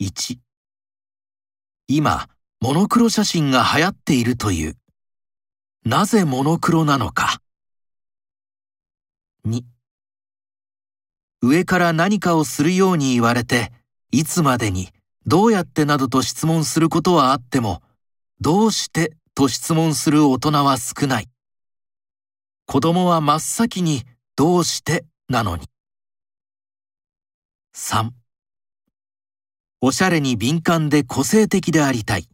1今、モノクロ写真が流行っているという。なぜモノクロなのか。2上から何かをするように言われて、いつまでに、どうやってなどと質問することはあっても、どうしてと質問する大人は少ない。子供は真っ先にどうしてなのに。3おしゃれに敏感で個性的でありたい。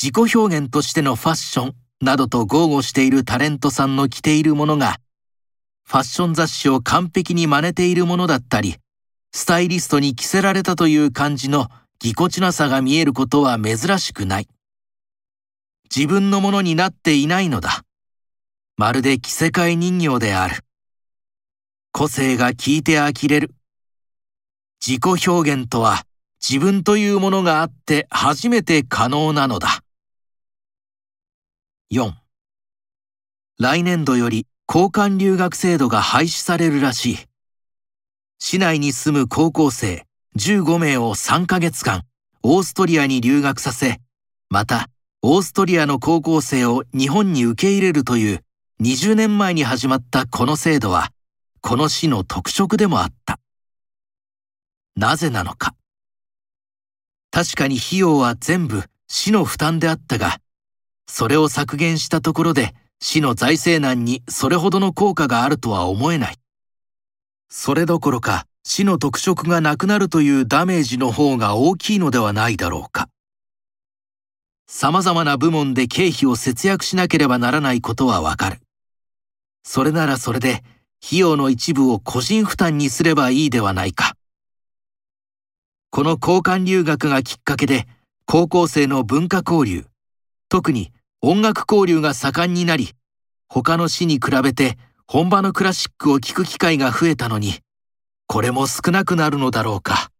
自己表現としてのファッションなどと豪語しているタレントさんの着ているものが、ファッション雑誌を完璧に真似ているものだったり、スタイリストに着せられたという感じのぎこちなさが見えることは珍しくない。自分のものになっていないのだ。まるで着せ替え人形である。個性が効いて呆れる。自己表現とは自分というものがあって初めて可能なのだ。4来年度より交換留学制度が廃止されるらしい。市内に住む高校生15名を3ヶ月間オーストリアに留学させ、またオーストリアの高校生を日本に受け入れるという20年前に始まったこの制度は、この市の特色でもあった。なぜなのか。確かに費用は全部市の負担であったが、それを削減したところで市の財政難にそれほどの効果があるとは思えない。それどころか市の特色がなくなるというダメージの方が大きいのではないだろうか。様々な部門で経費を節約しなければならないことはわかる。それならそれで費用の一部を個人負担にすればいいではないか。この交換留学がきっかけで、高校生の文化交流、特に音楽交流が盛んになり、他の市に比べて本場のクラシックを聴く機会が増えたのに、これも少なくなるのだろうか。